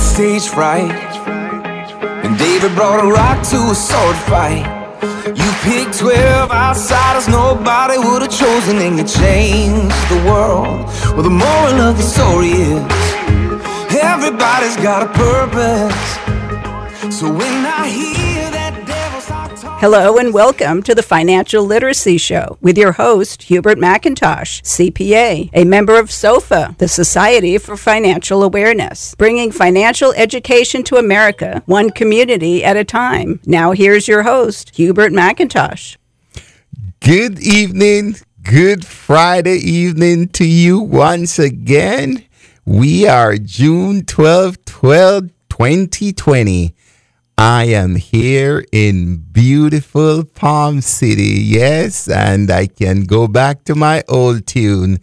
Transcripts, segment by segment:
stage fright. And David brought a rock to a sword fight. You picked 12 outsiders nobody would have chosen, and you changed the world. Well, the moral of the story is everybody's got a purpose. So when I hear Hello and welcome to the Financial Literacy Show with your host, Hubert McIntosh, CPA, a member of SOFA, the Society for Financial Awareness, bringing financial education to America, one community at a time. Now here's your host, Hubert McIntosh. Good evening, good Friday evening to you once again. We are June 12, 12, 2020. I am here in beautiful Palm City, yes, and I can go back to my old tune.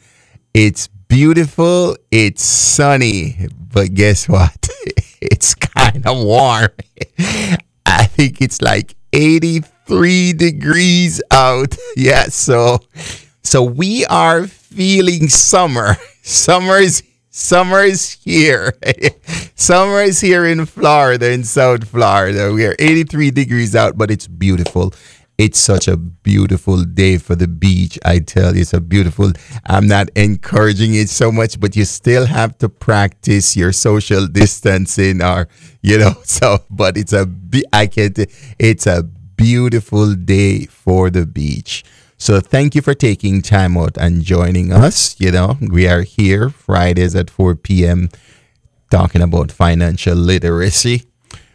It's beautiful, it's sunny, but guess what? It's kind of warm. I think it's like 83 degrees out. Yeah, so so we are feeling summer. Summer is summer is here. summer is here in Florida, in South Florida. We are 83 degrees out, but it's beautiful. It's such a beautiful day for the beach. I tell you, it's a beautiful. I'm not encouraging it so much, but you still have to practice your social distancing, or you know. So, but it's a. I can. t- It's a beautiful day for the beach. So thank you for taking time out and joining us. You know, we are here Fridays at 4 p.m. talking about financial literacy.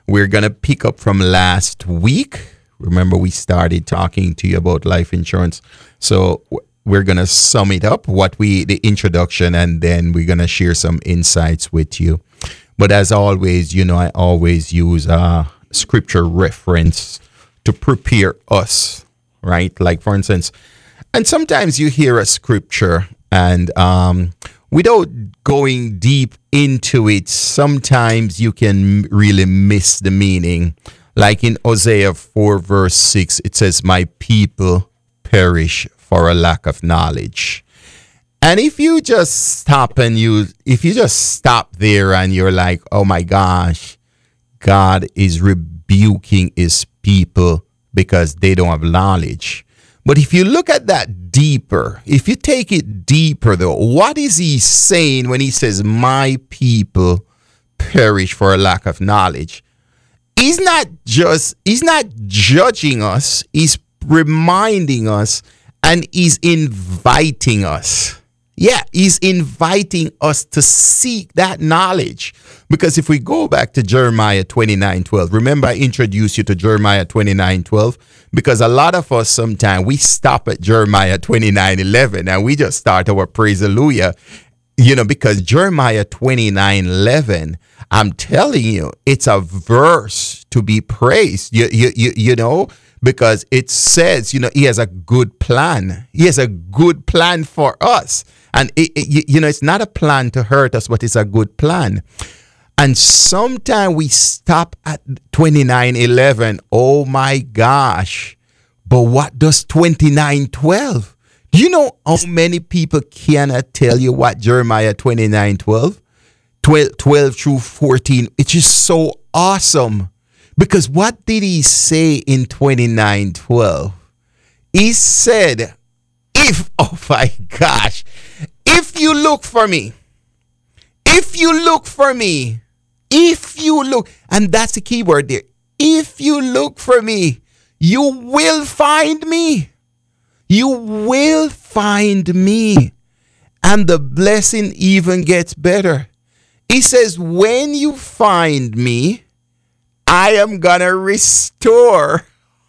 We're going to pick up from last week. Remember, we started talking to you about life insurance. So we're going to sum it up, what we, the introduction, and then we're going to share some insights with you. But as always, you know, I always use a scripture reference to prepare us, right? Like, for instance, and sometimes you hear a scripture and um, without going deep into it, sometimes you can really miss the meaning. Like in Hosea 4, verse 6, it says, My people perish for a lack of knowledge. And if you just stop and you, if you just stop there and you're like, oh my gosh, God is rebuking his people because they don't have knowledge. But if you look at that deeper, if you take it deeper though, what is he saying when he says, my people perish for a lack of knowledge? He's not just, he's not judging us, he's reminding us and he's inviting us. Yeah, he's inviting us to seek that knowledge. Because if we go back to Jeremiah 29 12, remember I introduced you to Jeremiah 29 12? Because a lot of us sometimes we stop at Jeremiah 29 11 and we just start our praise hallelujah. You know, because Jeremiah 29 11, I'm telling you, it's a verse to be praised. You, you, you, you know, because it says, you know, he has a good plan. He has a good plan for us. And, it, it- you- know, it's not a plan to hurt us, but it's a good plan. And sometimes we stop at 2911. Oh my gosh. But what does 2912? Do you know how many people cannot tell you what Jeremiah 2912? 12, 12 through 14. It's just so awesome. Because what did he say in 2912? He said, if, oh my gosh, if you look for me, if you look for me, if you look, and that's the key word there. If you look for me, you will find me. You will find me. And the blessing even gets better. He says, When you find me, I am gonna restore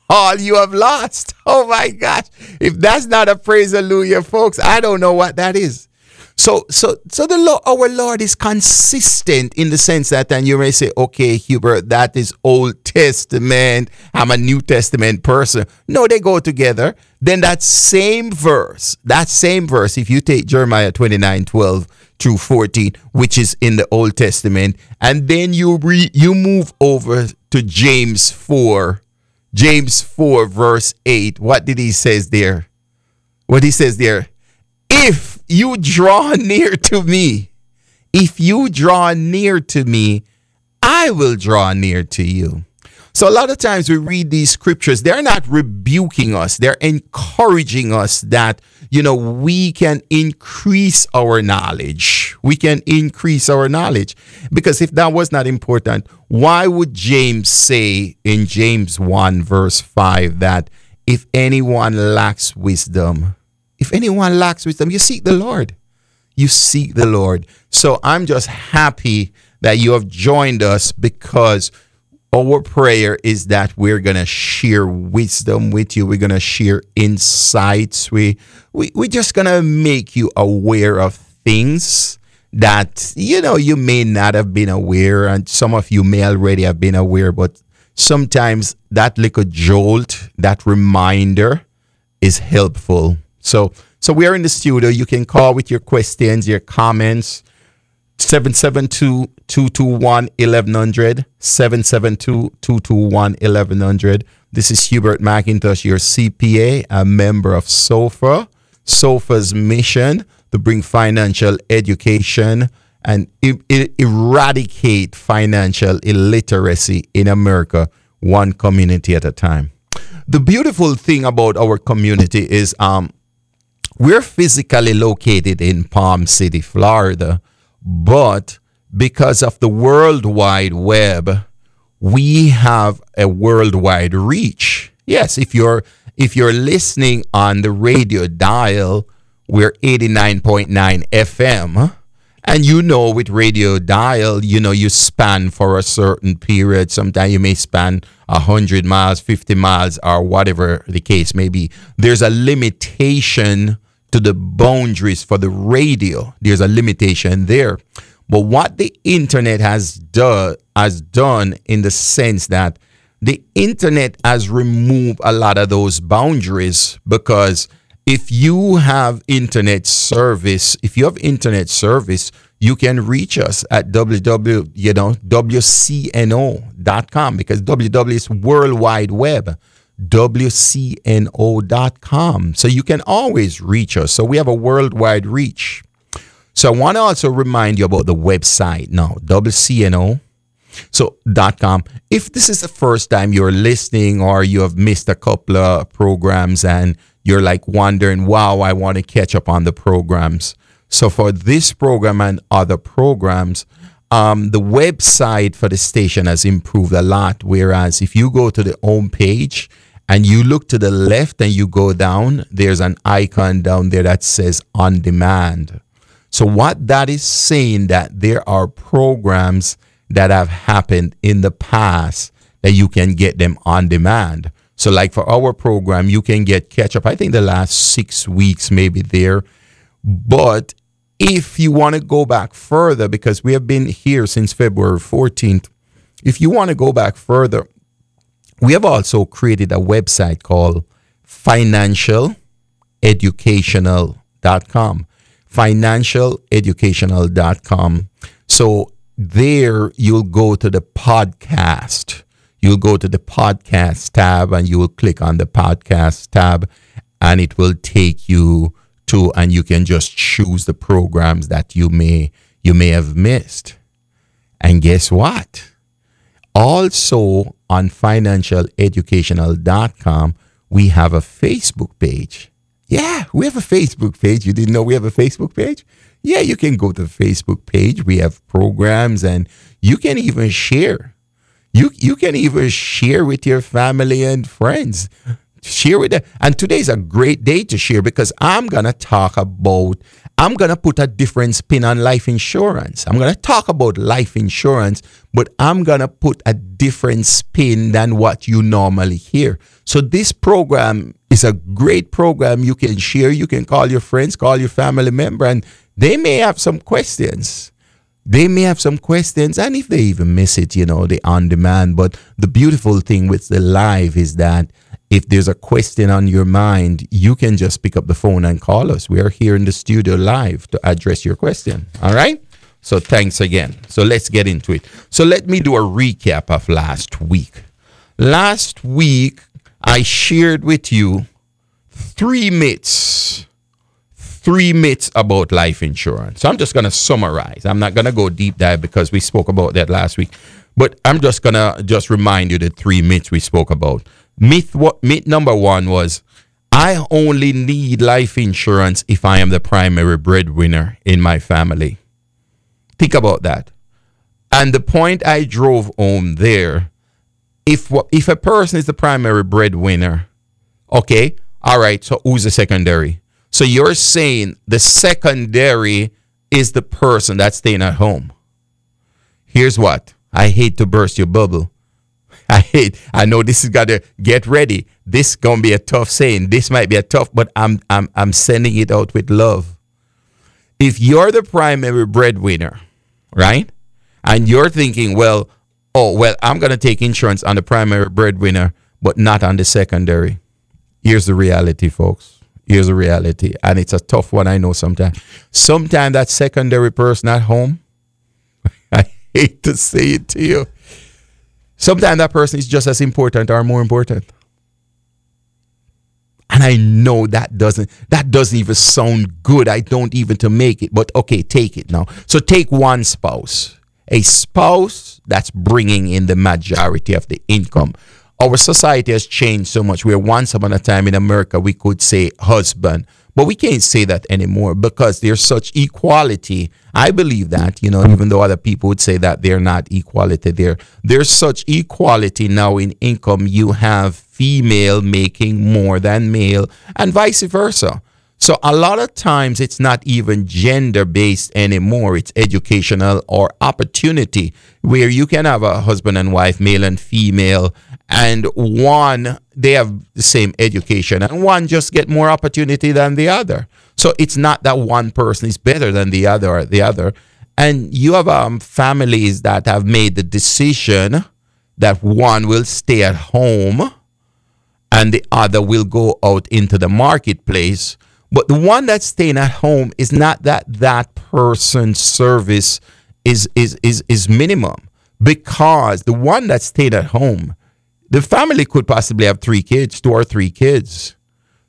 all you have lost. Oh my gosh. If that's not a praise hallelujah, folks, I don't know what that is. So so so the Lord, our Lord is consistent in the sense that and you may say, okay, Hubert, that is Old Testament. I'm a New Testament person. No, they go together. Then that same verse, that same verse, if you take Jeremiah 29, 12 through 14, which is in the Old Testament, and then you re, you move over to James 4, James 4, verse 8. What did he says there? What he says there? If you draw near to me, if you draw near to me, I will draw near to you. So a lot of times we read these scriptures, they're not rebuking us, they're encouraging us that, you know, we can increase our knowledge. We can increase our knowledge. Because if that was not important, why would James say in James 1, verse 5, that if anyone lacks wisdom, if anyone lacks wisdom, you seek the Lord. You seek the Lord. So I'm just happy that you have joined us because our prayer is that we're going to share wisdom with you. We're going to share insights. We, we, we're just going to make you aware of things that, you know, you may not have been aware. And some of you may already have been aware, but sometimes that little jolt, that reminder is helpful. So, so we are in the studio. You can call with your questions, your comments. 772 221 1100. 772 221 1100. This is Hubert McIntosh, your CPA, a member of SOFA. SOFA's mission to bring financial education and er- er- eradicate financial illiteracy in America, one community at a time. The beautiful thing about our community is um, we're physically located in Palm City, Florida but because of the World Wide Web, we have a worldwide reach. Yes, if you're if you're listening on the radio dial, we're 89.9 FM. And you know, with radio dial, you know, you span for a certain period. Sometimes you may span 100 miles, 50 miles, or whatever the case may be. There's a limitation to the boundaries for the radio. There's a limitation there. But what the internet has done has done in the sense that the internet has removed a lot of those boundaries because if you have internet service, if you have internet service, you can reach us at www, you know, wcno.com because www is World Wide Web wcno.com. So you can always reach us. So we have a worldwide reach. So I want to also remind you about the website now, wcno. So dot com. If this is the first time you're listening or you have missed a couple of programs and you're like wondering, wow, I want to catch up on the programs. So for this program and other programs, um, the website for the station has improved a lot. Whereas if you go to the home page, and you look to the left and you go down, there's an icon down there that says on demand. So what that is saying that there are programs that have happened in the past that you can get them on demand. So like for our program, you can get catch up. I think the last six weeks maybe there. But if you want to go back further, because we have been here since February 14th, if you want to go back further, we have also created a website called financialeducational.com. Financialeducational.com. So there you'll go to the podcast. You'll go to the podcast tab and you will click on the podcast tab and it will take you to and you can just choose the programs that you may you may have missed. And guess what? Also on financialeducational.com, we have a Facebook page. Yeah, we have a Facebook page. You didn't know we have a Facebook page? Yeah, you can go to the Facebook page. We have programs and you can even share. You you can even share with your family and friends. Share with them. And today is a great day to share because I'm gonna talk about I'm going to put a different spin on life insurance. I'm going to talk about life insurance, but I'm going to put a different spin than what you normally hear. So this program is a great program you can share. You can call your friends, call your family member, and they may have some questions. They may have some questions, and if they even miss it, you know, they on demand. But the beautiful thing with the live is that if there's a question on your mind, you can just pick up the phone and call us. We are here in the studio live to address your question. All right? So thanks again. So let's get into it. So let me do a recap of last week. Last week, I shared with you three myths. three myths about life insurance. So I'm just going to summarize. I'm not going to go deep dive because we spoke about that last week. But I'm just going to just remind you the three myths we spoke about. Myth what myth number 1 was I only need life insurance if I am the primary breadwinner in my family. Think about that. And the point I drove home there if if a person is the primary breadwinner, okay, all right, so who's the secondary? So you're saying the secondary is the person that's staying at home. Here's what I hate to burst your bubble. I hate. I know this is gotta get ready. This gonna be a tough saying. This might be a tough, but I'm I'm I'm sending it out with love. If you're the primary breadwinner, right, and you're thinking, well, oh well, I'm gonna take insurance on the primary breadwinner, but not on the secondary. Here's the reality, folks here's the reality, and it's a tough one. I know sometimes. Sometimes that secondary person at home, I hate to say it to you. Sometimes that person is just as important or more important. And I know that doesn't that doesn't even sound good. I don't even to make it, but okay, take it now. So take one spouse, a spouse that's bringing in the majority of the income our society has changed so much where once upon a time in America we could say husband, but we can't say that anymore because there's such equality. I believe that, you know, even though other people would say that they're not equality there. There's such equality now in income. You have female making more than male and vice versa. So a lot of times it's not even gender based anymore. It's educational or opportunity where you can have a husband and wife, male and female, and one they have the same education and one just get more opportunity than the other. So it's not that one person is better than the other or the other. And you have um, families that have made the decision that one will stay at home and the other will go out into the marketplace but the one that's staying at home is not that that person's service is is is is minimum because the one that's staying at home, the family could possibly have three kids, two or three kids.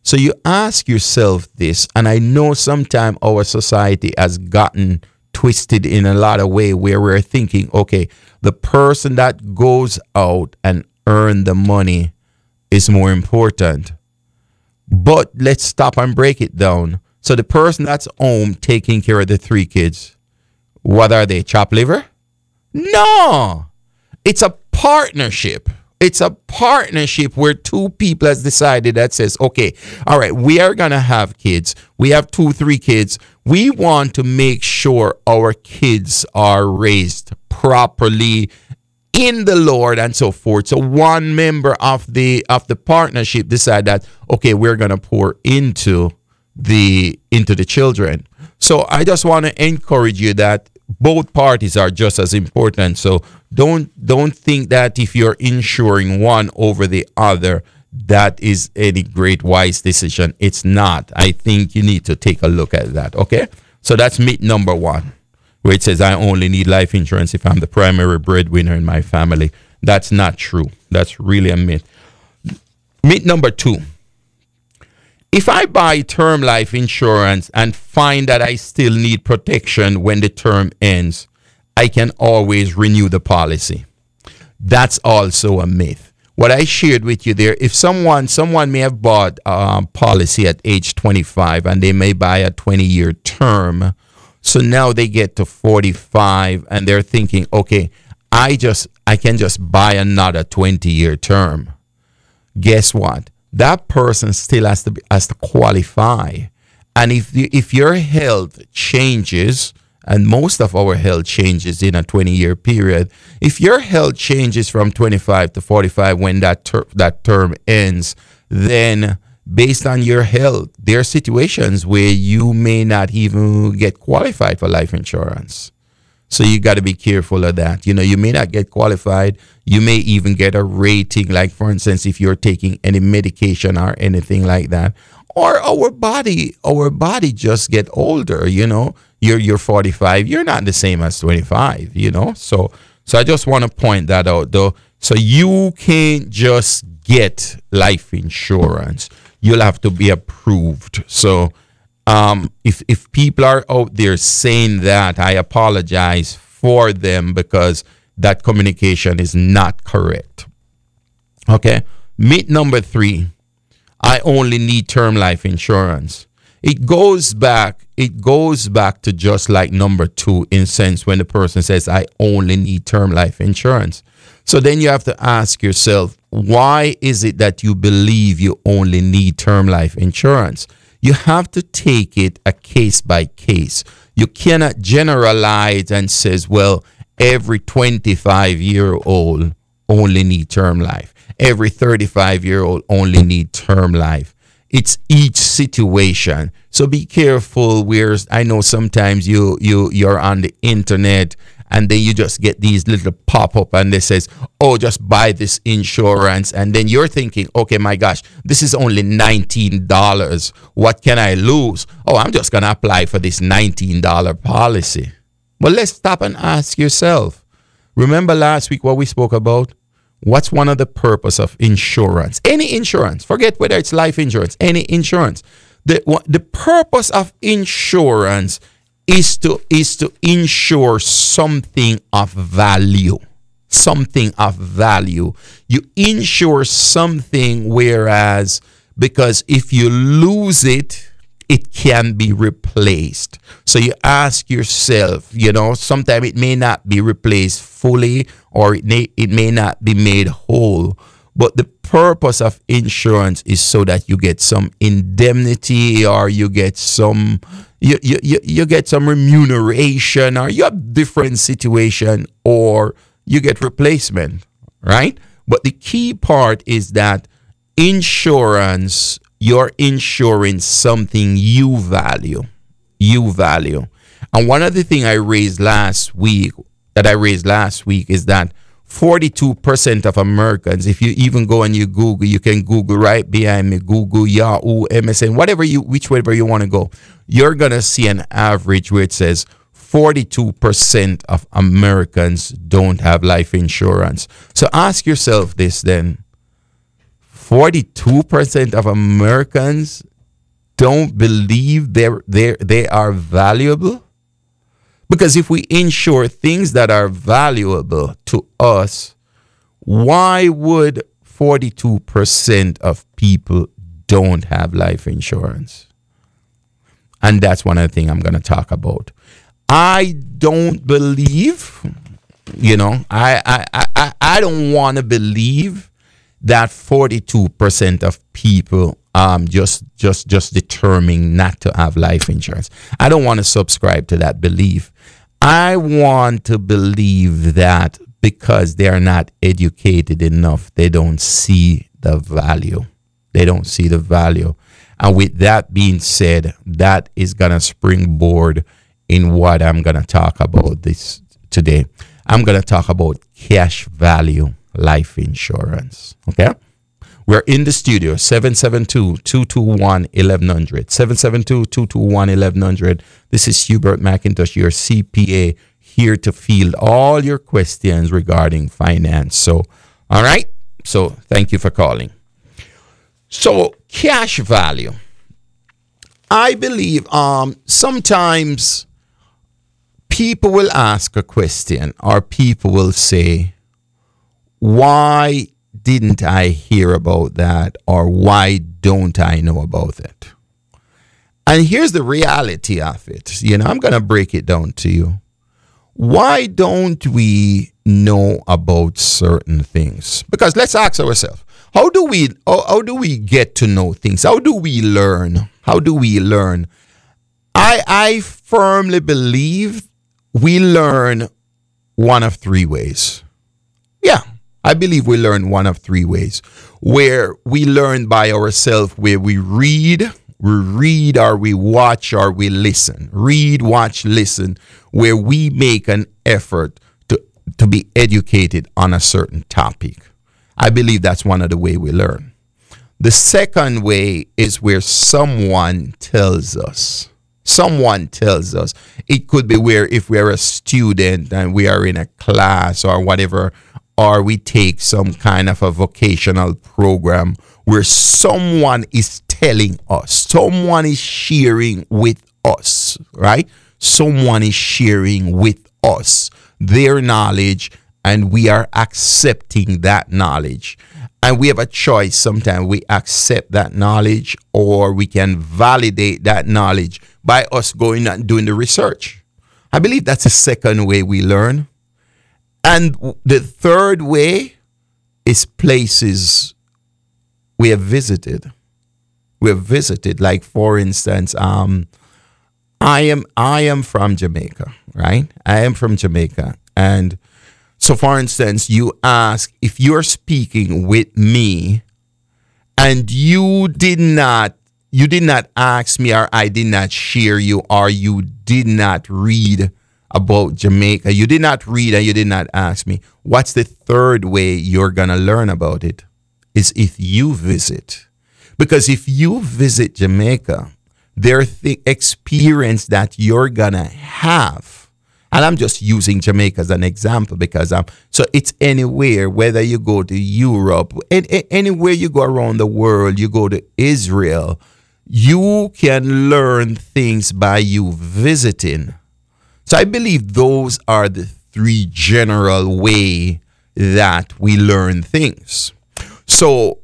So you ask yourself this, and I know sometimes our society has gotten twisted in a lot of way where we're thinking, okay, the person that goes out and earn the money is more important. But let's stop and break it down. So the person that's home taking care of the three kids, what are they? Chop liver? No. It's a partnership. It's a partnership where two people has decided that says, okay, all right, we are gonna have kids. We have two, three kids. We want to make sure our kids are raised properly in the Lord and so forth. So one member of the of the partnership decide that okay, we're gonna pour into the into the children. So I just want to encourage you that both parties are just as important. So don't don't think that if you're insuring one over the other, that is any great wise decision. It's not. I think you need to take a look at that. Okay. So that's myth number one where it says I only need life insurance if I'm the primary breadwinner in my family. That's not true. That's really a myth. Myth number two. If I buy term life insurance and find that I still need protection when the term ends, I can always renew the policy. That's also a myth. What I shared with you there, if someone someone may have bought a policy at age 25 and they may buy a 20 year term, so now they get to 45 and they're thinking, okay, I just I can just buy another 20 year term. Guess what? That person still has to has to qualify. And if if your health changes, and most of our health changes in a 20 year period, if your health changes from 25 to 45 when that ter- that term ends, then based on your health. There are situations where you may not even get qualified for life insurance. So you got to be careful of that. You know, you may not get qualified. You may even get a rating, like for instance, if you're taking any medication or anything like that. Or our body, our body just get older. You know, you're you're 45. You're not the same as 25. You know, so so I just want to point that out, though. So you can't just get life insurance you'll have to be approved. So Um, if if people are out there saying that, I apologize for them because that communication is not correct. Okay. Myth number three I only need term life insurance. It goes back, it goes back to just like number two in sense when the person says, I only need term life insurance. So then you have to ask yourself, why is it that you believe you only need term life insurance? You have to take it a case by case. You cannot generalize and says, well, every 25 year old only need term life every 35 year old only need term life. It's each situation. So be careful where I know sometimes you you you're on the internet and then you just get these little pop up and they says, "Oh, just buy this insurance." And then you're thinking, "Okay, my gosh, this is only $19. What can I lose?" "Oh, I'm just going to apply for this $19 policy." But let's stop and ask yourself. Remember last week what we spoke about? What's one of the purpose of insurance? Any insurance, forget whether it's life insurance, any insurance. The, the purpose of insurance is to is to insure something of value. Something of value. You insure something whereas because if you lose it, it can be replaced. So you ask yourself, you know, sometimes it may not be replaced fully or it may, it may not be made whole. But the purpose of insurance is so that you get some indemnity or you get some you, you, you, you get some remuneration or you have different situation or you get replacement, right? But the key part is that insurance you're insuring something you value. You value. And one of the things I raised last week, that I raised last week, is that 42% of Americans, if you even go and you Google, you can Google right behind me, Google, Yahoo, MSN, whatever you, whichever you want to go, you're going to see an average where it says 42% of Americans don't have life insurance. So ask yourself this then 42% of Americans don't believe they're, they're, they are valuable? Because if we insure things that are valuable to us, why would 42% of people don't have life insurance? And that's one of the things I'm going to talk about. I don't believe, you know, I, I, I, I don't want to believe that 42% of people um, just just just determining not to have life insurance. I don't want to subscribe to that belief. I want to believe that because they are not educated enough, they don't see the value. They don't see the value. And with that being said, that is gonna springboard in what I'm gonna talk about this today. I'm gonna talk about cash value life insurance. Okay? We're in the studio, 772 221 1100. 772 221 1100. This is Hubert McIntosh, your CPA, here to field all your questions regarding finance. So, all right? So, thank you for calling. So, cash value. I believe um, sometimes people will ask a question or people will say, why didn't I hear about that or why don't I know about it? And here's the reality of it. You know, I'm going to break it down to you. Why don't we know about certain things? Because let's ask ourselves, how do we how, how do we get to know things? How do we learn? How do we learn? I I firmly believe we learn one of three ways. Yeah, I believe we learn one of three ways where we learn by ourselves, where we read, we read or we watch or we listen. Read, watch, listen, where we make an effort to, to be educated on a certain topic. I believe that's one of the way we learn. The second way is where someone tells us. Someone tells us. It could be where if we're a student and we are in a class or whatever or we take some kind of a vocational program where someone is telling us, someone is sharing with us, right? Someone is sharing with us their knowledge and we are accepting that knowledge. And we have a choice. Sometimes we accept that knowledge or we can validate that knowledge by us going and doing the research. I believe that's the second way we learn. And the third way is places we have visited. We have visited, like for instance, um, I am I am from Jamaica, right? I am from Jamaica, and so, for instance, you ask if you're speaking with me and you did not you did not ask me or I did not share you or you did not read about Jamaica. You did not read and you did not ask me. What's the third way you're going to learn about it? Is if you visit. Because if you visit Jamaica, there's the experience that you're going to have and I'm just using Jamaica as an example because I'm so it's anywhere, whether you go to Europe, anywhere you go around the world, you go to Israel, you can learn things by you visiting. So I believe those are the three general way that we learn things. So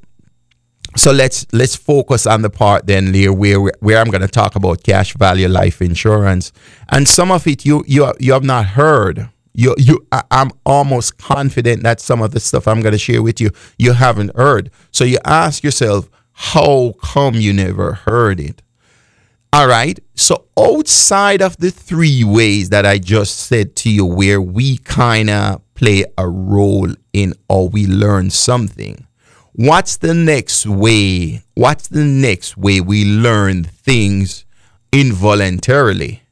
so let's let's focus on the part then Lear, where where I'm going to talk about cash value life insurance. And some of it you you you have not heard. You you I, I'm almost confident that some of the stuff I'm going to share with you you haven't heard. So you ask yourself how come you never heard it all right so outside of the three ways that I just said to you where we kind of play a role in or we learn something What's the next way? What's the next way we learn things involuntarily?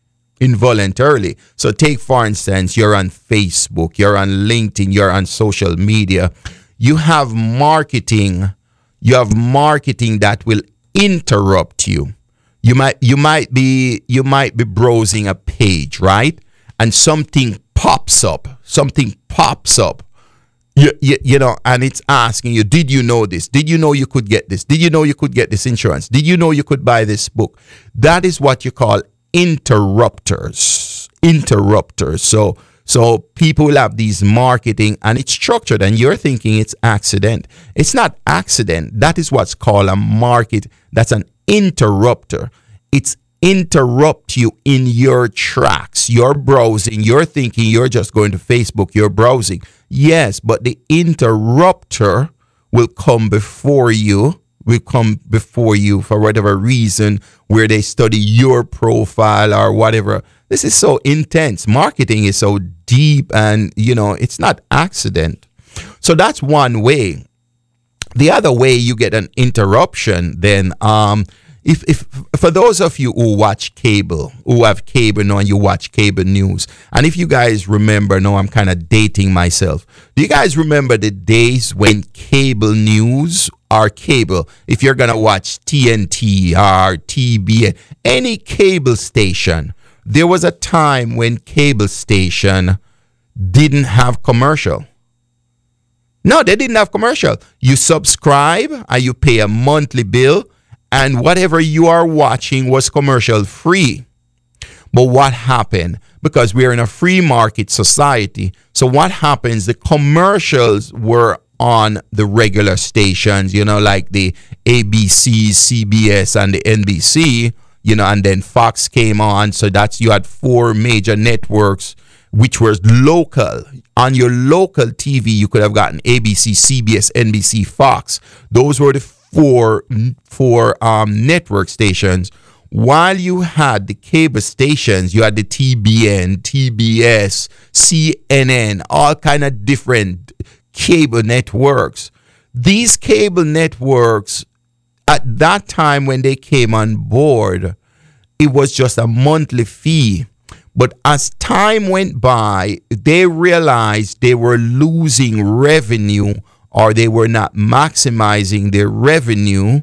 Involuntarily. So, take for instance, you're on Facebook, you're on LinkedIn, you're on social media. You have marketing, you have marketing that will interrupt you. You might you might be you might be browsing a page, right? And something pops up. Something pops up you, you, you know, and it's asking you, did you know this? Did you know you could get this? Did you know you could get this insurance? Did you know you could buy this book? That is what you call interrupters. Interrupters. So, so people have these marketing and it's structured and you're thinking it's accident. It's not accident. That is what's called a market. That's an interrupter. It's interrupt you in your tracks. You're browsing, you're thinking you're just going to Facebook, you're browsing. Yes, but the interrupter will come before you, will come before you for whatever reason, where they study your profile or whatever. This is so intense. Marketing is so deep and, you know, it's not accident. So that's one way. The other way you get an interruption, then um, if, if for those of you who watch cable, who have cable now and you watch cable news, and if you guys remember, now I'm kind of dating myself. Do you guys remember the days when cable news or cable, if you're gonna watch TNT or TBN, any cable station, there was a time when cable station didn't have commercial. No, they didn't have commercial. You subscribe and you pay a monthly bill and whatever you are watching was commercial free. But what happened? Because we're in a free market society. So what happens? The commercials were on the regular stations, you know, like the ABC, CBS, and the NBC, you know, and then Fox came on. So that's you had four major networks which was local. On your local TV, you could have gotten ABC, CBS, NBC, Fox. Those were the for for um, network stations while you had the cable stations you had the tbn tbs cnn all kind of different cable networks these cable networks at that time when they came on board it was just a monthly fee but as time went by they realized they were losing revenue or they were not maximizing their revenue.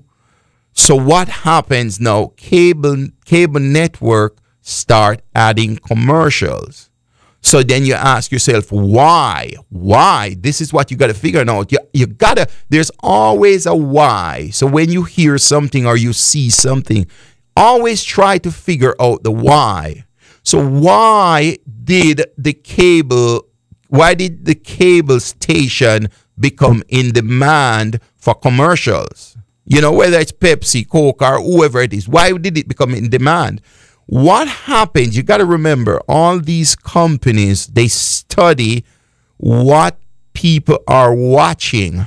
So what happens now? Cable cable network start adding commercials. So then you ask yourself, why? Why? This is what you got to figure out. You, you got to, there's always a why. So when you hear something or you see something, always try to figure out the why. So why did the cable, why did the cable station become in demand for commercials? You know, whether it's Pepsi, Coke, or whoever it is, why did it become in demand? What happens? You got to remember, all these companies they study what people are watching.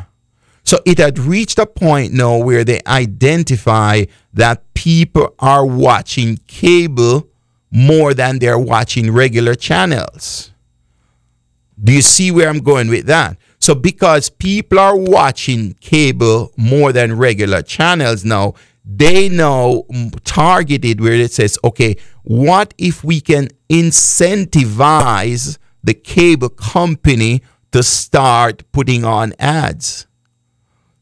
So it had reached a point now where they identify that people are watching cable more than they're watching regular channels. Do you see where I'm going with that? So because people are watching cable more than regular channels now, they know mm, targeted where it says, okay, what if we can incentivize the cable company to start putting on ads?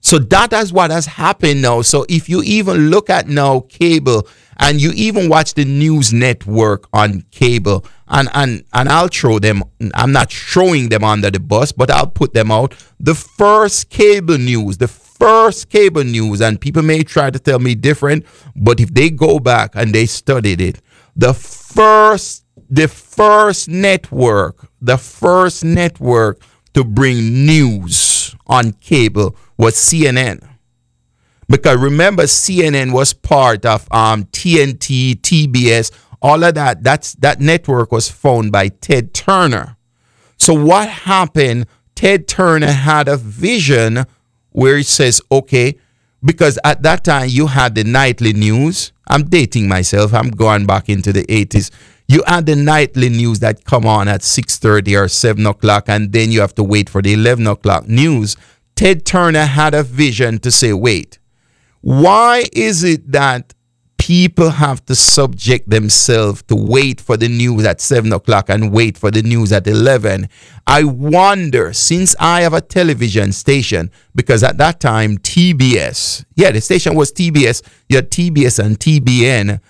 So that is what has happened now. So if you even look at now cable and you even watch the news network on cable, and and and I'll throw them. I'm not throwing them under the bus, but I'll put them out. The first cable news, the first cable news, and people may try to tell me different, but if they go back and they studied it, the first the first network, the first network to bring news on cable was CNN. Because remember, CNN was part of um, TNT, TBS, all of that. That's that network was found by Ted Turner. So what happened? Ted Turner had a vision where he says, okay, because at that time you had the nightly news. I'm dating myself. I'm going back into the 80s. You had the nightly news that come on at 6.30 or 7 o'clock, and then you have to wait for the 11 o'clock news. Ted Turner had a vision to say, wait, why is it that people have to subject themselves to wait for the news at 7 o'clock and wait for the news at 11. I wonder, since I have a television station, because at that time, TBS, yeah, the station was TBS, you had TBS and TBN,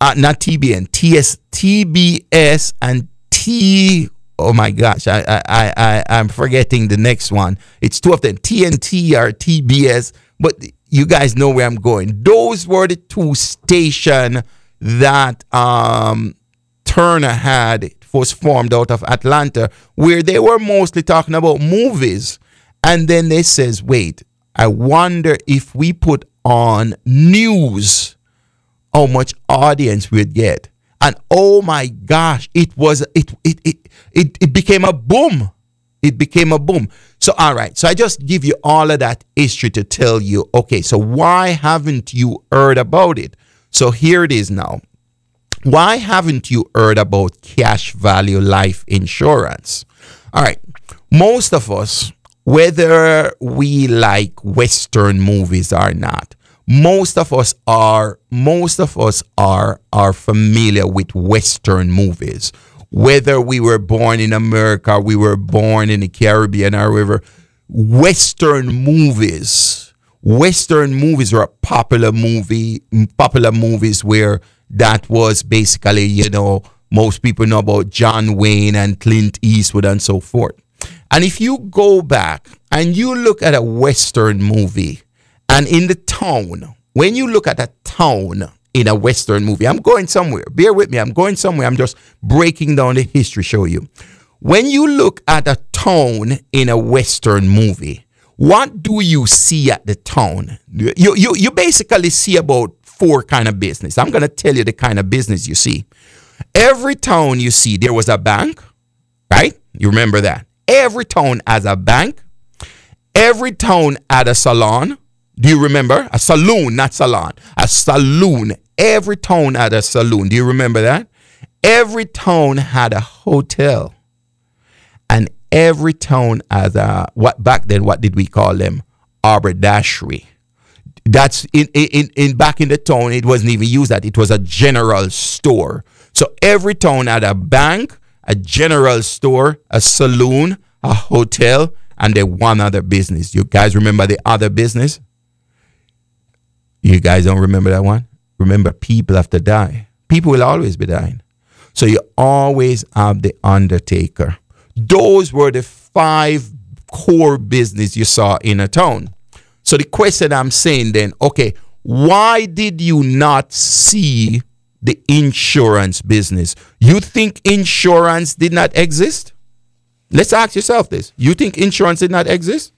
uh, not TBN, TS, TBS and T, oh my gosh, I, I, I, I'm forgetting the next one. It's two of them, TNT or TBS, but you guys know where I'm going. Those were the two station that um, Turner had was formed out of Atlanta, where they were mostly talking about movies. And then they says, wait, I wonder if we put on news, how much audience we'd get. And oh my gosh, it was it it it it, it became a boom. It became a boom. So, all right. So, I just give you all of that history to tell you, okay, so why haven't you heard about it? So, here it is now. Why haven't you heard about cash value life insurance? All right. Most of us, whether we like Western movies or not, most of us are most of us are are familiar with Western movies whether we were born in America, we were born in the Caribbean, or wherever, Western movies, Western movies are popular movie, popular movies where that was basically, you know, most people know about John Wayne and Clint Eastwood and so forth. And if you go back and you look at a Western movie, and in the town, when you look at a town, in a Western movie. I'm going somewhere. Bear with me. I'm going somewhere. I'm just breaking down the history, show you. When you look at a town in a Western movie, what do you see at the town? You, you, you basically see about four kind of business. I'm going to tell you the kind of business you see. Every town you see, there was a bank, right? You remember that. Every town has a bank. Every town had a salon. Do you remember? A saloon, not salon. A saloon. Every town had a saloon. Do you remember that? Every town had a hotel. And every town had a what back then what did we call them? Haberdashery. That's in, in in back in the town, it wasn't even used that. It was a general store. So every town had a bank, a general store, a saloon, a hotel, and then one other business. You guys remember the other business? You guys don't remember that one? Remember, people have to die. People will always be dying. So you always have the undertaker. Those were the five core business you saw in a town. So the question I'm saying then, okay, why did you not see the insurance business? You think insurance did not exist? Let's ask yourself this. You think insurance did not exist?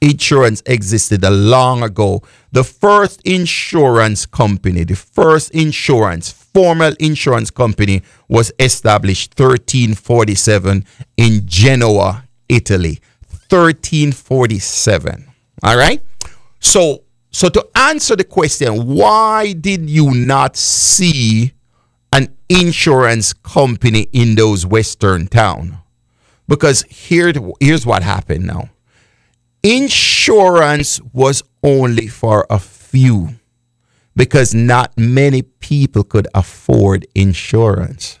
Insurance existed a long ago. The first insurance company, the first insurance, formal insurance company was established 1347 in Genoa, Italy. 1347. All right? So so to answer the question, why did you not see an insurance company in those western town? Because here, here's what happened now. Insurance was only for a few because not many people could afford insurance.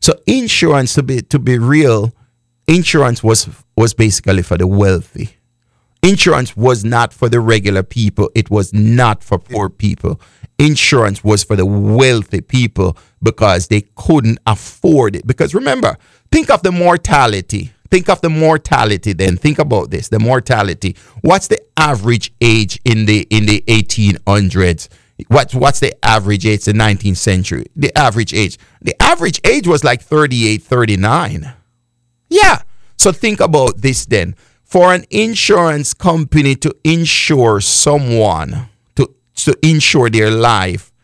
So insurance to be to be real, insurance was was basically for the wealthy. Insurance was not for the regular people. It was not for poor people. Insurance was for the wealthy people because they couldn't afford it. Because remember, think of the mortality. Think of the mortality then. Think about this. The mortality. What's the average age in the in the 1800s? What's what's the average age the 19th century? The average age. The average age was like 38, 39. Yeah. So think about this then for an insurance company to insure someone, to, to insure their life,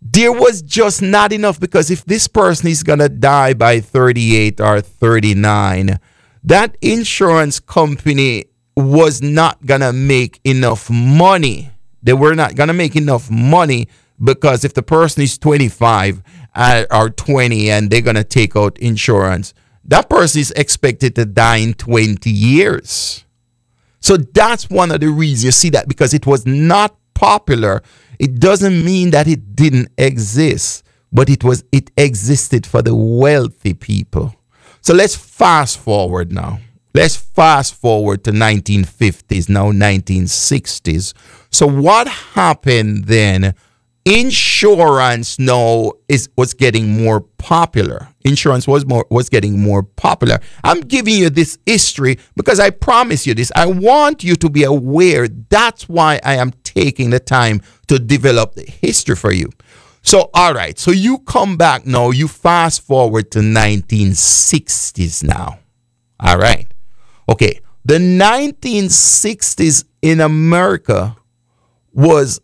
there was just not enough because if this person is going to die by 38 or 39, that insurance company was not going to make enough money. They were not going to make enough money because if the person is 25 uh, or 20 and they're going to take out insurance, that person is expected to die in 20 years. So that's one of the reasons you see that because it was not popular. It doesn't mean that it didn't exist, but it was it existed for the wealthy people. So let's fast forward now. Let's fast forward to 1950s, now 1960s. So what happened then insurance now is was getting more popular. Insurance was more was getting more popular. I'm giving you this history because I promise you this. I want you to be aware. That's why I am taking the time to develop the history for you. So all right, so you come back now, you fast forward to 1960s now. All right. Okay. The 1960s in America was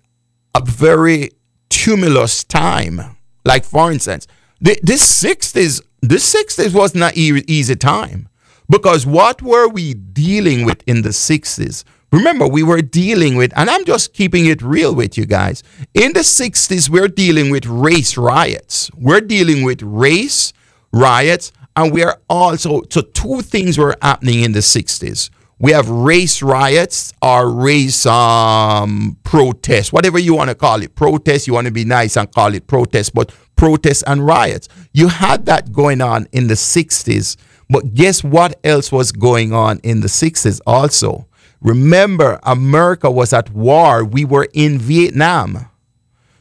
a very tumultuous time. Like for instance, the, this 60s, this 60s was not easy time because what were we dealing with in the 60s? Remember, we were dealing with, and I'm just keeping it real with you guys. In the 60s, we're dealing with race riots. We're dealing with race riots, and we are also, so two things were happening in the 60s. We have race riots or race um, protests, whatever you want to call it. Protest, you want to be nice and call it protest, but protests and riots. You had that going on in the 60s, but guess what else was going on in the 60s also? Remember, America was at war. We were in Vietnam.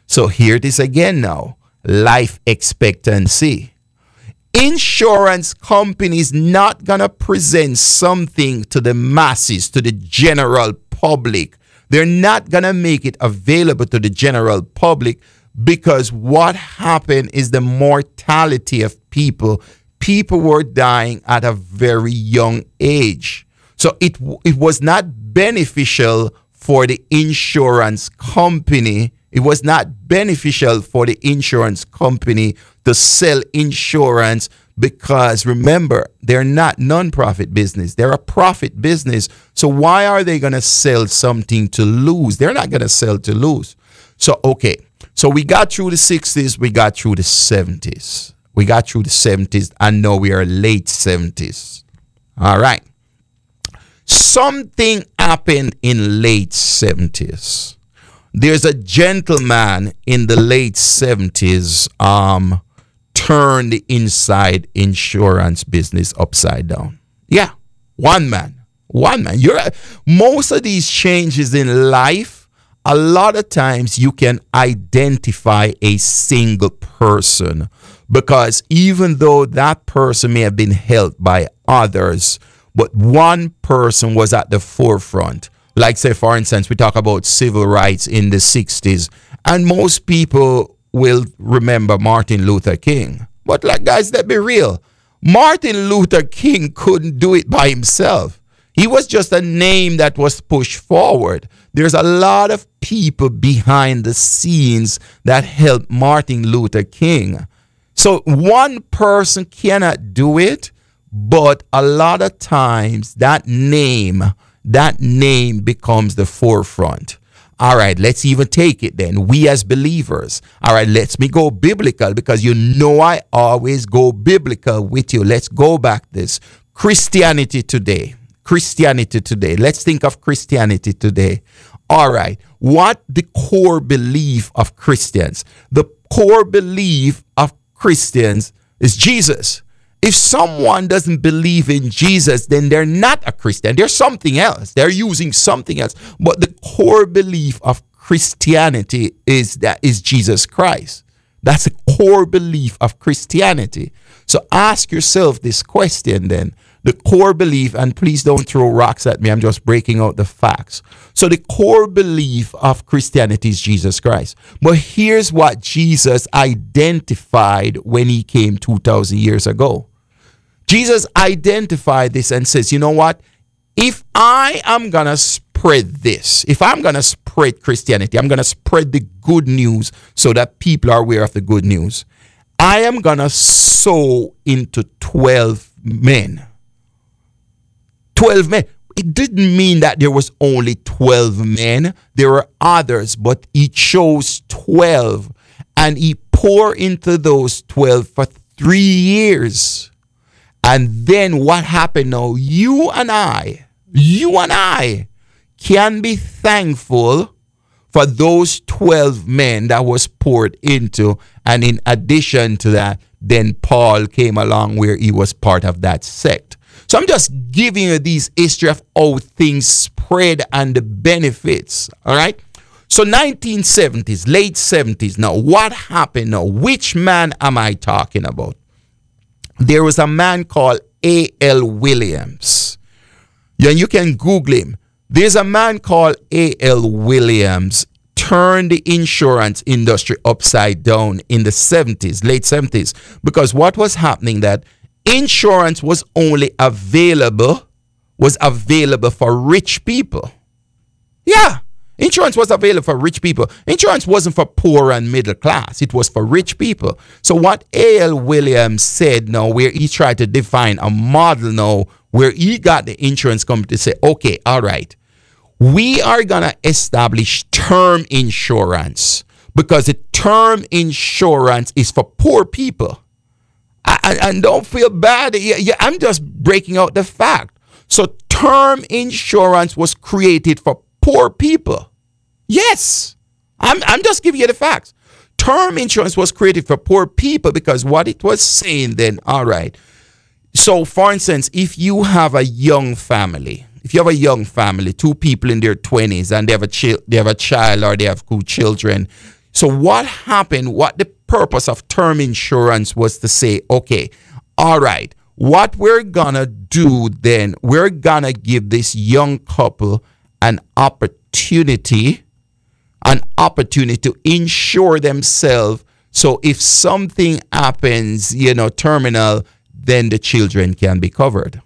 So here it is again now life expectancy insurance companies not going to present something to the masses, to the general public. They're not going to make it available to the general public because what happened is the mortality of people. People were dying at a very young age. So it, it was not beneficial for the insurance company. It was not beneficial for the insurance company to sell insurance because remember, they're not non-profit business. They're a profit business. So why are they going to sell something to lose? They're not going to sell to lose. So okay. So we got through the 60s, we got through the 70s. We got through the 70s and now we are late 70s. All right. Something happened in late 70s. There's a gentleman in the late 70s um turn the inside insurance business upside down. Yeah, one man, one man. You're most of these changes in life a lot of times you can identify a single person because even though that person may have been helped by others, but one person was at the forefront. Like, say, for instance, we talk about civil rights in the 60s, and most people will remember Martin Luther King. But, like, guys, let's be real. Martin Luther King couldn't do it by himself. He was just a name that was pushed forward. There's a lot of people behind the scenes that helped Martin Luther King. So one person cannot do it, but a lot of times that name, that name becomes the forefront. All right, let's even take it then. We as believers. All right, let's me go biblical because you know I always go biblical with you. Let's go back this. Christianity today. Christianity today. Let's think of Christianity today. All right. What the core belief of Christians? The core belief of Christians is Jesus. If someone doesn't believe in Jesus, then they're not a Christian. They're something else. They're using something else. But the core belief of Christianity is that is Jesus Christ. That's a core belief of Christianity. So ask yourself this question then the core belief, and please don't throw rocks at me, I'm just breaking out the facts. So, the core belief of Christianity is Jesus Christ. But here's what Jesus identified when he came 2,000 years ago. Jesus identified this and says, you know what? If I am going to spread this, if I'm going to spread Christianity, I'm going to spread the good news so that people are aware of the good news. I am going to sow into 12 men. 12 men. It didn't mean that there was only 12 men. There were others, but he chose 12 and he poured into those 12 for three years. And then what happened now? You and I, you and I can be thankful for those 12 men that was poured into. And in addition to that, then Paul came along where he was part of that sect. So I'm just giving you these history of things spread and the benefits. All right. So 1970s, late 70s. Now, what happened now? Which man am I talking about? There was a man called A.L. Williams. Yeah, you can Google him. There's a man called A.L. Williams turned the insurance industry upside down in the 70s, late 70s, because what was happening that insurance was only available was available for rich people. Yeah, insurance was available for rich people. Insurance wasn't for poor and middle class. It was for rich people. So what A.L. Williams said now, where he tried to define a model now, where he got the insurance company to say, okay, all right, we are gonna establish term insurance because the term insurance is for poor people. I, and don't feel bad. I'm just breaking out the fact. So, term insurance was created for poor people. Yes, I'm, I'm just giving you the facts. Term insurance was created for poor people because what it was saying then, all right. So, for instance, if you have a young family, if you have a young family, two people in their 20s, and they have a, chi- they have a child or they have two children, so what happened, what the purpose of term insurance was to say, okay, all right, what we're gonna do then, we're gonna give this young couple an opportunity, an opportunity to insure themselves. So if something happens, you know, terminal, then the children can be covered.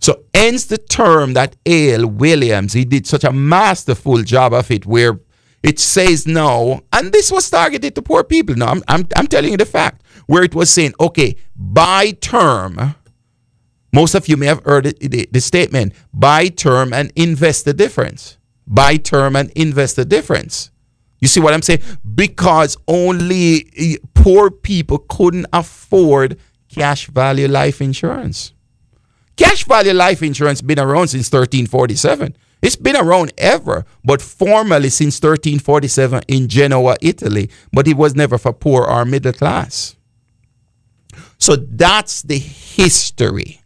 So hence the term that A.L. Williams, he did such a masterful job of it where it says no, and this was targeted to poor people. No, I'm, I'm, I'm telling you the fact, where it was saying, okay, by term, most of you may have heard it, the, the statement, buy term and invest the difference. Buy term and invest the difference. You see what I'm saying? Because only eh, poor people couldn't afford cash value life insurance. Cash value life insurance been around since 1347. It's been around ever, but formally since 1347 in Genoa, Italy, but it was never for poor or middle class. So that's the history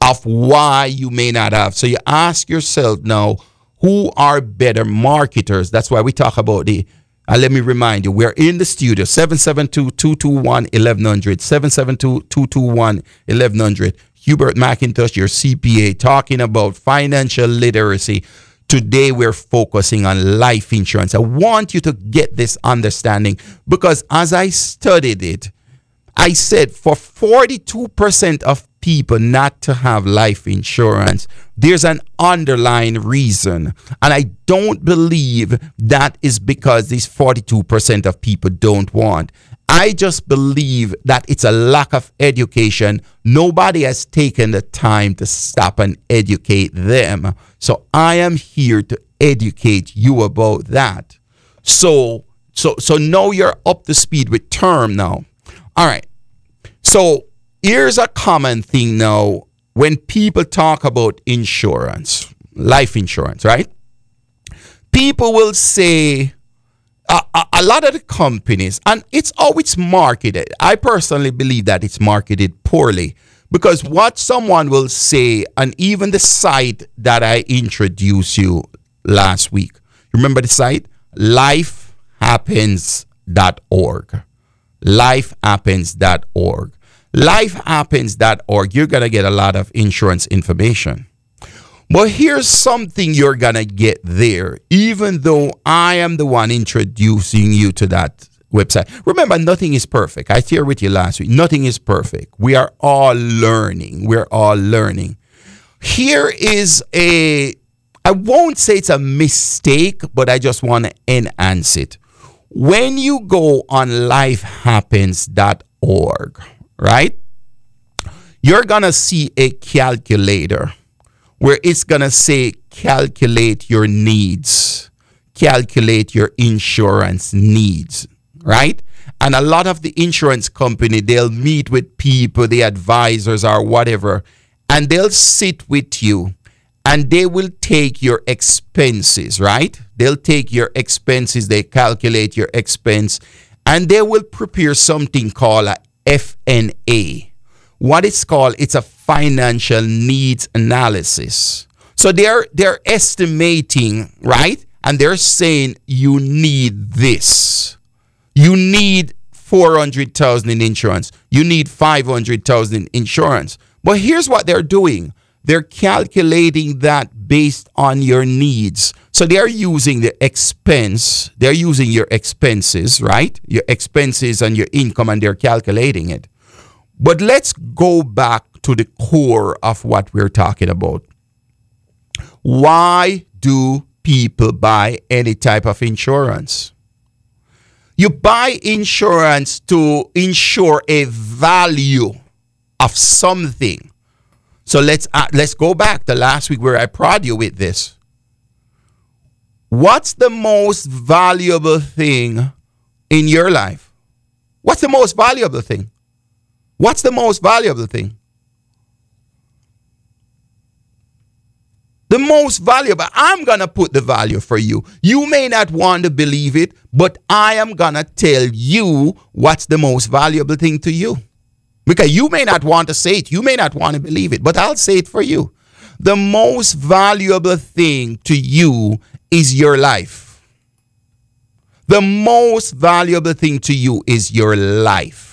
of why you may not have. So you ask yourself now, who are better marketers. That's why we talk about the. Let me remind you, we're in the studio 772 221 1100. 772 221 1100. Hubert McIntosh, your CPA, talking about financial literacy. Today, we're focusing on life insurance. I want you to get this understanding because as I studied it, I said for 42% of people not to have life insurance, there's an underlying reason. And I don't believe that is because these 42% of people don't want. I just believe that it's a lack of education. Nobody has taken the time to stop and educate them. So I am here to educate you about that. So so so now you're up to speed with term now. All right. So here's a common thing now when people talk about insurance, life insurance, right? People will say a, a, a, lot of the companies, and it's always marketed. I personally believe that it's marketed poorly because what someone will say, and even the site that I introduced you last week, remember the site? Lifehappens.org. Lifehappens.org lifehappens.org, you're going to get a lot of insurance information. But here's something you're going to get there, even though I am the one introducing you to that website. Remember, nothing is perfect. I shared with you last week. Nothing is perfect. We are all learning. We're all learning. Here is a, I won't say it's a mistake, but I just want to enhance it. When you go on lifehappens.org, right? You're going to see a calculator where it's going to say calculate your needs, calculate your insurance needs, right? And a lot of the insurance company, they'll meet with people, the advisors or whatever, and they'll sit with you and they will take your expenses, right? They'll take your expenses, they calculate your expense, and they will prepare something called a FNA. What it's called, it's a financial needs analysis. So they're they're estimating, right? And they're saying you need this. You need 400,000 in insurance. You need 500,000 in insurance. But here's what they're doing. They're calculating that based on your needs. So they are using the expense, they're using your expenses, right? Your expenses and your income, and they're calculating it. But let's go back to the core of what we're talking about. Why do people buy any type of insurance? You buy insurance to insure a value of something. So let's uh, let's go back to last week where I prod you with this. What's the most valuable thing in your life? What's the most valuable thing? What's the most valuable thing? The most valuable. I'm going to put the value for you. You may not want to believe it, but I am going to tell you what's the most valuable thing to you. Because you may not want to say it, you may not want to believe it, but I'll say it for you. The most valuable thing to you is your life. The most valuable thing to you is your life.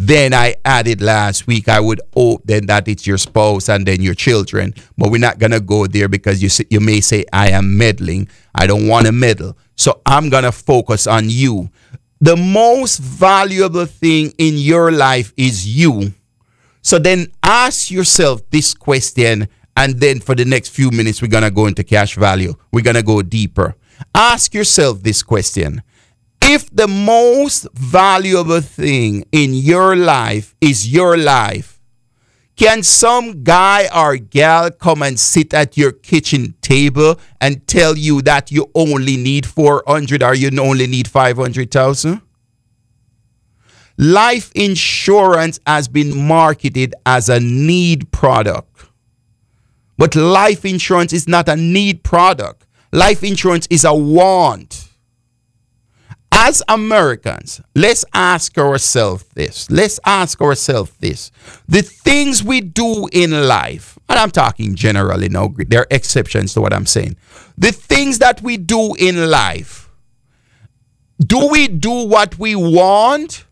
Then I added last week, I would hope then that it's your spouse and then your children. But we're not going to go there because you, you may say, I am meddling. I don't want to meddle. So I'm going to focus on you. The most valuable thing in your life is you. So then ask yourself this question and then for the next few minutes, we're going to go into cash value. We're going to go deeper. Ask yourself this question If the most valuable thing in your life is your life, can some guy or gal come and sit at your kitchen table and tell you that you only need 400 or you only need 500,000? Life insurance has been marketed as a need product. But life insurance is not a need product. Life insurance is a want. As Americans, let's ask ourselves this. Let's ask ourselves this. The things we do in life, And I'm talking generally now. There are exceptions to what I'm saying. The things that we do in life, do we do what we want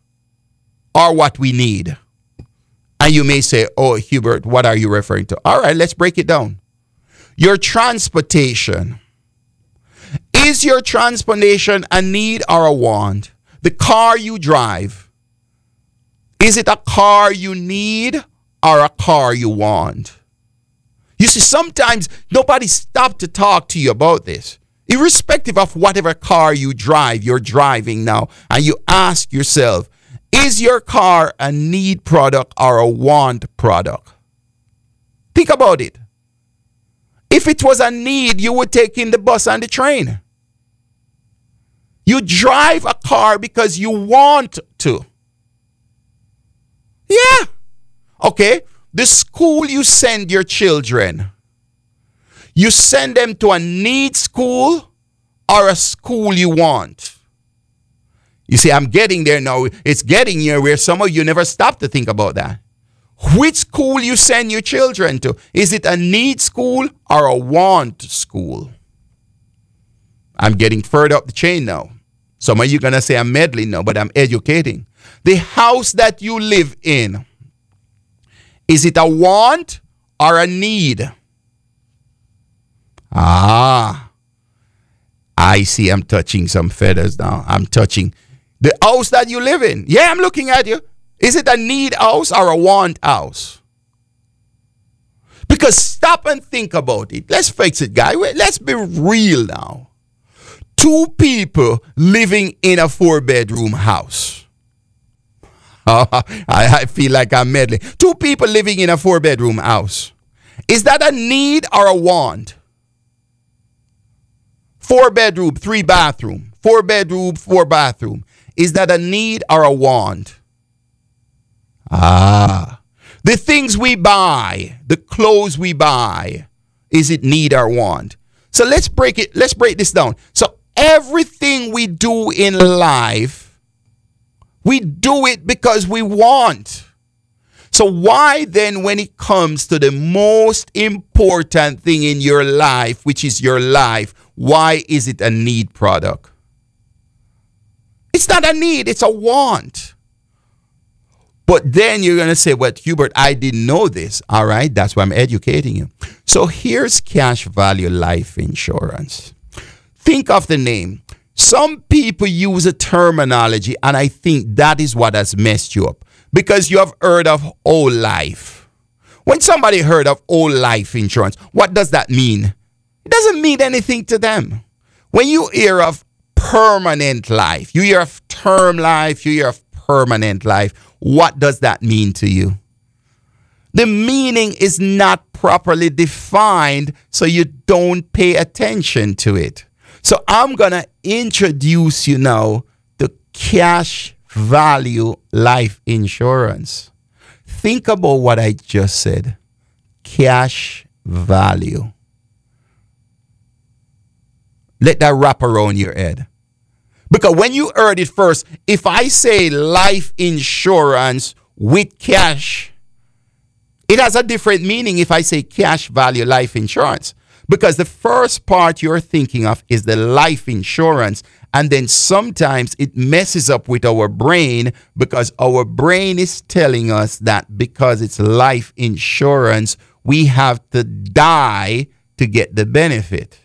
or what we need? And you may say, Oh, Hubert, what are you referring to? All right, let's break it down. Your transportation. Is your transportation a need or a want? The car you drive. Is it a car you need or a car you want? You see, sometimes nobody stopped to talk to you about this. Irrespective of whatever car you drive, you're driving now, and you ask yourself, is your car a need product or a want product? Think about it. If it was a need, you would take in the bus and the train. You drive a car because you want to. Yeah. Okay. The school you send your children, you send them to a need school or a school you want. You see, I'm getting there now. It's getting here where some of you never stop to think about that. Which school you send your children to? Is it a need school or a want school? I'm getting further up the chain now. Some of you gonna say I'm meddling now, but I'm educating. The house that you live in, is it a want or a need? Ah, I see. I'm touching some feathers now. I'm touching the house that you live in. Yeah, I'm looking at you. Is it a need house or a want house? Because stop and think about it. Let's fix it, guy. Let's be real now. Two people living in a four bedroom house. I, I feel like I'm meddling. Two people living in a four bedroom house. Is that a need or a want? Four bedroom, three bathroom. Four bedroom, four bathroom. Is that a need or a want? Ah. The things we buy, the clothes we buy, is it need or want? So let's break it, let's break this down. So everything we do in life, we do it because we want. So why then when it comes to the most important thing in your life, which is your life, why is it a need product? It's not a need, it's a want. But then you're going to say, well, Hubert, I didn't know this. All right, that's why I'm educating you. So here's cash value life insurance. Think of the name. Some people use a terminology, and I think that is what has messed you up because you have heard of whole life. When somebody heard of whole life insurance, what does that mean? It doesn't mean anything to them. When you hear of permanent life. You hear of term life, you hear of permanent life. What does that mean to you? The meaning is not properly defined, so you don't pay attention to it. So I'm going to introduce you now to cash value life insurance. Think about what I just said cash value. Let that wrap around your head. Because when you heard it first, if I say life insurance with cash, it has a different meaning if I say cash value life insurance. Because the first part you're thinking of is the life insurance. And then sometimes it messes up with our brain because our brain is telling us that because it's life insurance, we have to die to get the benefit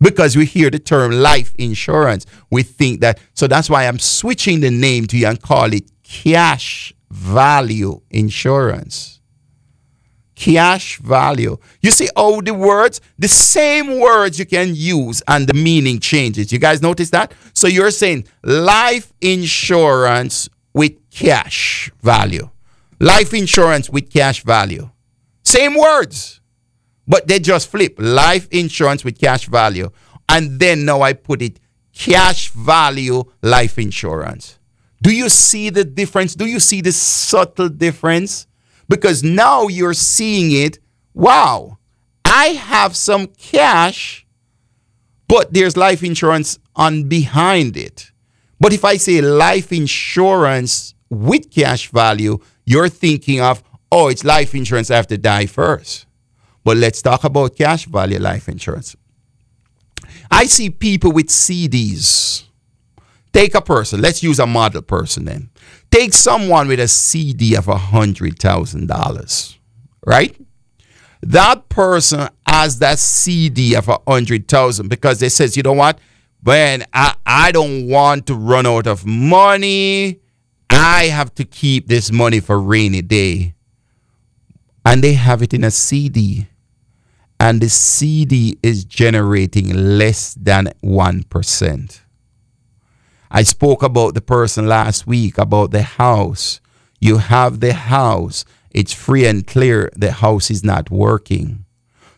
because we hear the term life insurance. We think that, so that's why I'm switching the name to you and call it cash value insurance. Cash value. You see all the words, the same words you can use and the meaning changes. You guys notice that? So you're saying life insurance with cash value. Life insurance with cash value. Same words but they just flip life insurance with cash value. And then now I put it cash value life insurance. Do you see the difference? Do you see the subtle difference? Because now you're seeing it. Wow, I have some cash, but there's life insurance on behind it. But if I say life insurance with cash value, you're thinking of, oh, it's life insurance I have to die first. But let's talk about cash value life insurance. I see people with CDs. Take a person, let's use a model person then. Take someone with a CD of $100,000, right? That person has that CD of a 100,000 because they says, you know what? When I, I don't want to run out of money, I have to keep this money for rainy day. And they have it in a CD. And the CD is generating less than 1%. I spoke about the person last week about the house. You have the house, it's free and clear, the house is not working.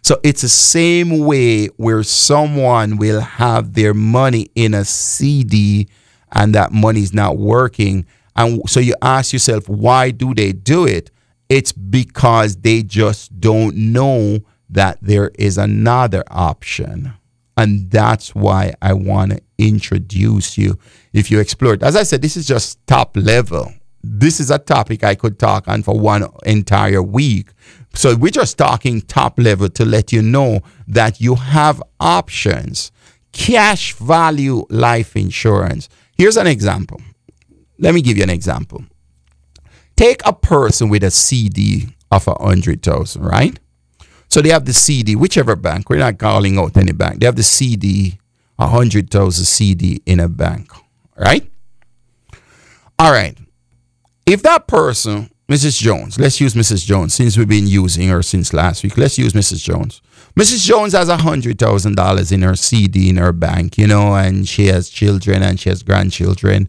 So it's the same way where someone will have their money in a CD and that money is not working. And so you ask yourself, why do they do it? It's because they just don't know that there is another option. And that's why I want to introduce you if you explore it. As I said, this is just top level. This is a topic I could talk on for one entire week. So we're just talking top level to let you know that you have options. Cash value life insurance. Here's an example. Let me give you an example. Take a person with a CD of a hundred thousand, right? So they have the CD, whichever bank. We're not calling out any bank. They have the CD, a hundred thousand CD in a bank, right? All right. If that person, Mrs. Jones, let's use Mrs. Jones since we've been using her since last week. Let's use Mrs. Jones. Mrs. Jones has a hundred thousand dollars in her CD in her bank, you know, and she has children and she has grandchildren,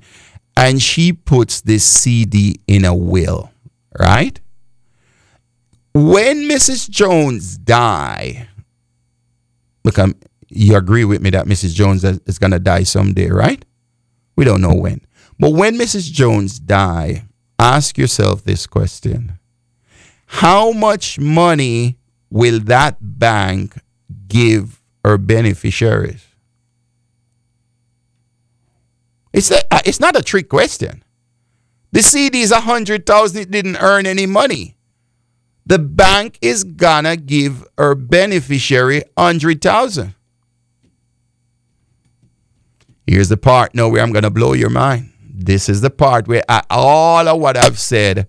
and she puts this CD in a will, right? When Mrs. Jones die, look, um, you agree with me that Mrs. Jones is to die someday, right? We don't know when. But when Mrs. Jones die, ask yourself this question. How much money will that bank give her beneficiaries? It's, a, it's not a trick question. The CD is a hundred thousand. It didn't earn any money the bank is gonna give her beneficiary 100,000. Here's the part now where I'm gonna blow your mind. This is the part where I, all of what I've said,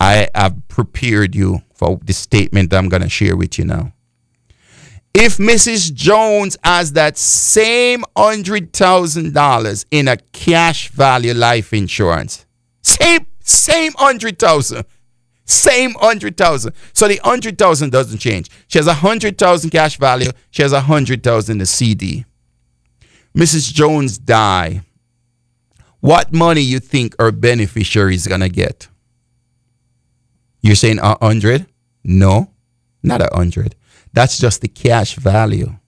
I have prepared you for the statement I'm gonna share with you now. If Mrs. Jones has that same hundred thousand dollars in a cash value life insurance, same same hundred thousand same 100,000. So the 100,000 doesn't change. She has a 100,000 cash value. She has a 100,000 in the CD. Mrs. Jones die. What money you think her beneficiary is going to get? You're saying a 100? No, not a 100. That's just the cash value.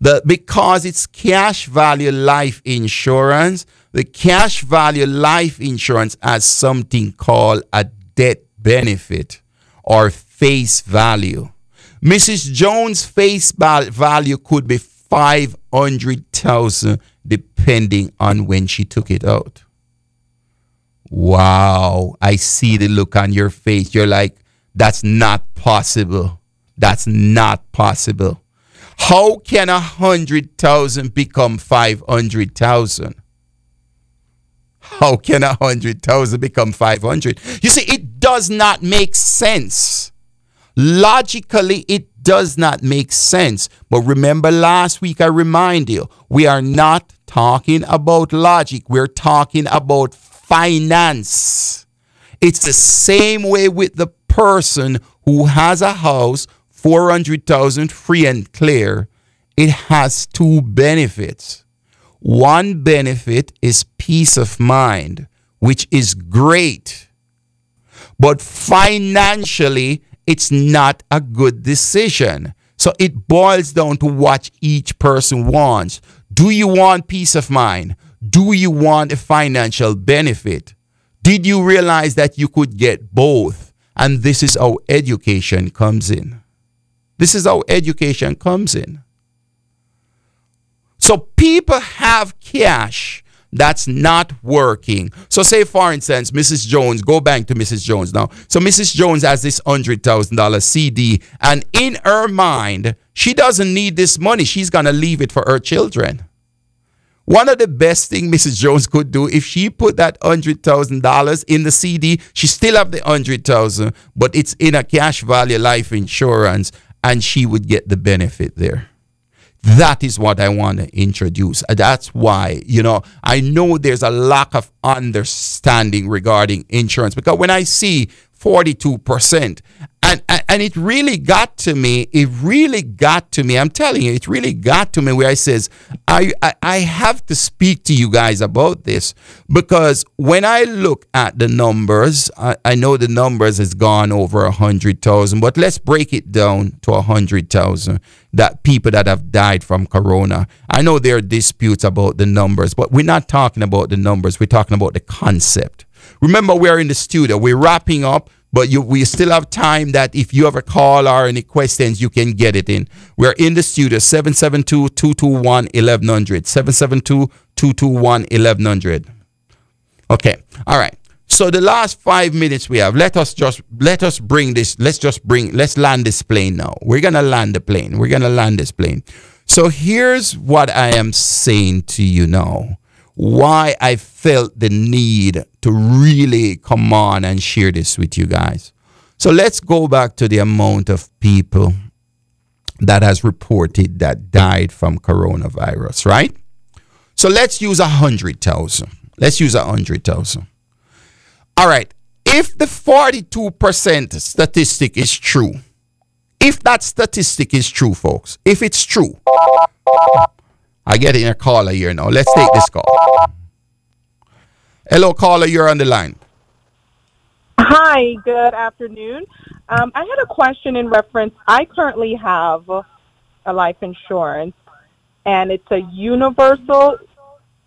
The, because it's cash value life insurance, the cash value life insurance has something called a death benefit or face value. Mrs. Jones' face value could be 500,000 depending on when she took it out. Wow, I see the look on your face. You're like, that's not possible. That's not possible. How can a hundred thousand become five hundred thousand? How can a hundred thousand become five hundred? You see, it does not make sense. Logically, it does not make sense. But remember last week I remind you, we are not talking about logic. We're talking about finance. It's the same way with the person who has a house, 400,000 free and clear. It has two benefits. One benefit is peace of mind, which is great. But financially, it's not a good decision. So it boils down to what each person wants. Do you want peace of mind? Do you want a financial benefit? Did you realize that you could get both? And this is how education comes in. This is how education comes in. So people have cash. That's not working. So, say for instance, Mrs. Jones, go back to Mrs. Jones now. So, Mrs. Jones has this $100,000 CD, and in her mind, she doesn't need this money. She's going to leave it for her children. One of the best thing Mrs. Jones could do if she put that hundred thousand dollars in the CD, she still have the hundred thousand, but it's in a cash value life insurance, and she would get the benefit there. That is what I want to introduce. Uh, that's why, you know, I know there's a lack of understanding regarding insurance because when I see 42%. And, and it really got to me. It really got to me. I'm telling you, it really got to me where I says, I, I, I have to speak to you guys about this because when I look at the numbers, I, I know the numbers has gone over a hundred thousand, but let's break it down to a hundred thousand that people that have died from corona. I know there are disputes about the numbers, but we're not talking about the numbers. We're talking about the concept. Remember, we're in the studio. We're wrapping up, but you, we still have time that if you have a call or any questions, you can get it in. We're in the studio, 772-221-1100. 772-221-1100. Okay. All right. So the last five minutes we have, let us just let us bring this. Let's just bring. Let's land this plane now. We're gonna land the plane. We're gonna land this plane. So here's what I am saying to you now why I felt the need to really come on and share this with you guys. So let's go back to the amount of people that has reported that died from coronavirus, right? So let's use a hundred thousand. Let's use a hundred thousand. All right. If the 42% statistic is true, if that statistic is true, folks, if it's true, I get in a caller here now. Let's take this call. Hello, caller. You're on the line. Hi, good afternoon. Um, I had a question in reference. I currently have a life insurance, and it's a universal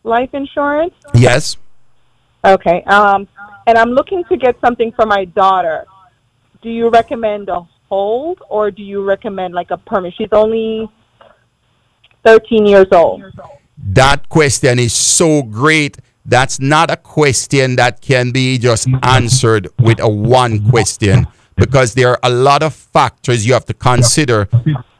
life insurance. Yes. Okay. Um, and I'm looking to get something for my daughter. Do you recommend a hold, or do you recommend like a permit? She's only 13 years old. That question is so great. That's not a question that can be just answered with a one question because there are a lot of factors you have to consider,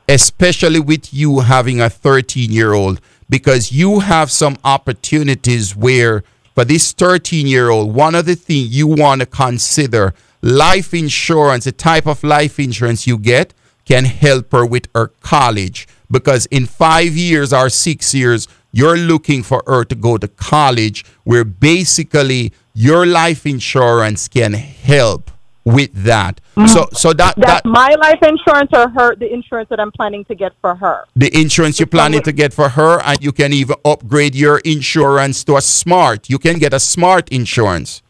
especially with you having a 13 year old, because you have some opportunities where, for this 13 year old, one of the things you want to consider life insurance, the type of life insurance you get, can help her with her college because in five years or six years, you're looking for her to go to college where basically your life insurance can help with that. Mm-hmm. So so that that's that, my life insurance or her the insurance that I'm planning to get for her. The insurance you're planning to get for her and you can even upgrade your insurance to a smart. You can get a smart insurance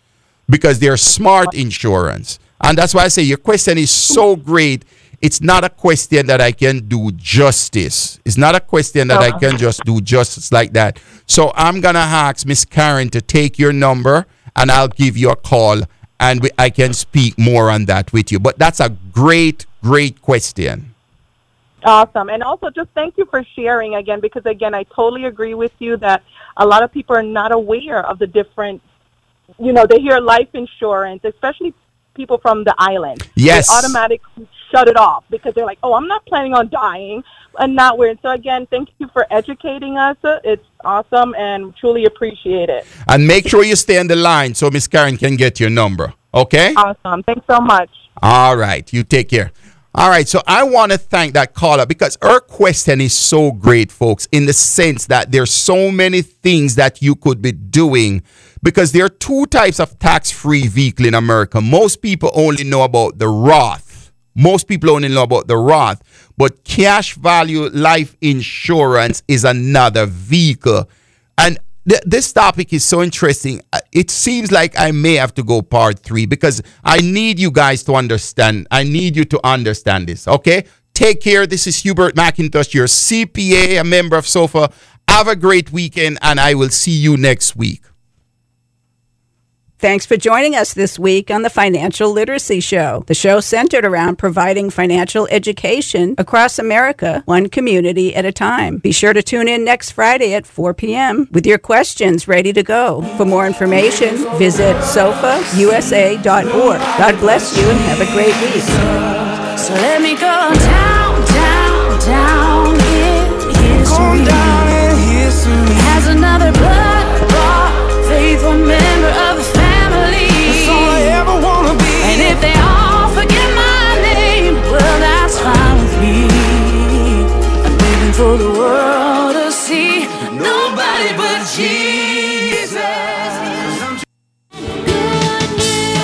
because they're smart insurance. And that's why I say your question is so great it's not a question that I can do justice. It's not a question that I uh-huh. can just do justice like that. So I'm gonna ask Miss Karen to take your number, and I'll give you a call, and we, I can speak more on that with you. But that's a great, great question. Awesome. And also just thank you for sharing again because again I totally agree with you that a lot of people are not aware of the different you know, they hear life insurance, especially people from the island. Yes. They automatically shut it off because they're like, oh, I'm not planning on dying and not weird. So again, thank you for educating us. It's awesome and truly appreciate it. And make sure you stay on the line so Miss Karen can get your number. Okay? Awesome. Thanks so much. All right. You take care. All right, so I want to thank that caller because her question is so great, folks, in the sense that there's so many things that you could be doing because there are two types of tax-free vehicle in America. Most people only know about the Roth. Most people only know about the Roth, but cash value life insurance is another vehicle. And th- this topic is so interesting. Uh, it seems like I may have to go part three because I need you guys to understand. I need you to understand this. Okay. Take care. This is Hubert McIntosh, your CPA, a member of SOFA. Have a great weekend, and I will see you next week. Thanks for joining us this week on the Financial Literacy Show. The show centered around providing financial education across America, one community at a time. Be sure to tune in next Friday at 4 p.m. with your questions ready to go. For more information, visit sofausa.org. God bless you and have a great week. So let me go down, down, down in history. Down in history. As another blood bought, faithful member of they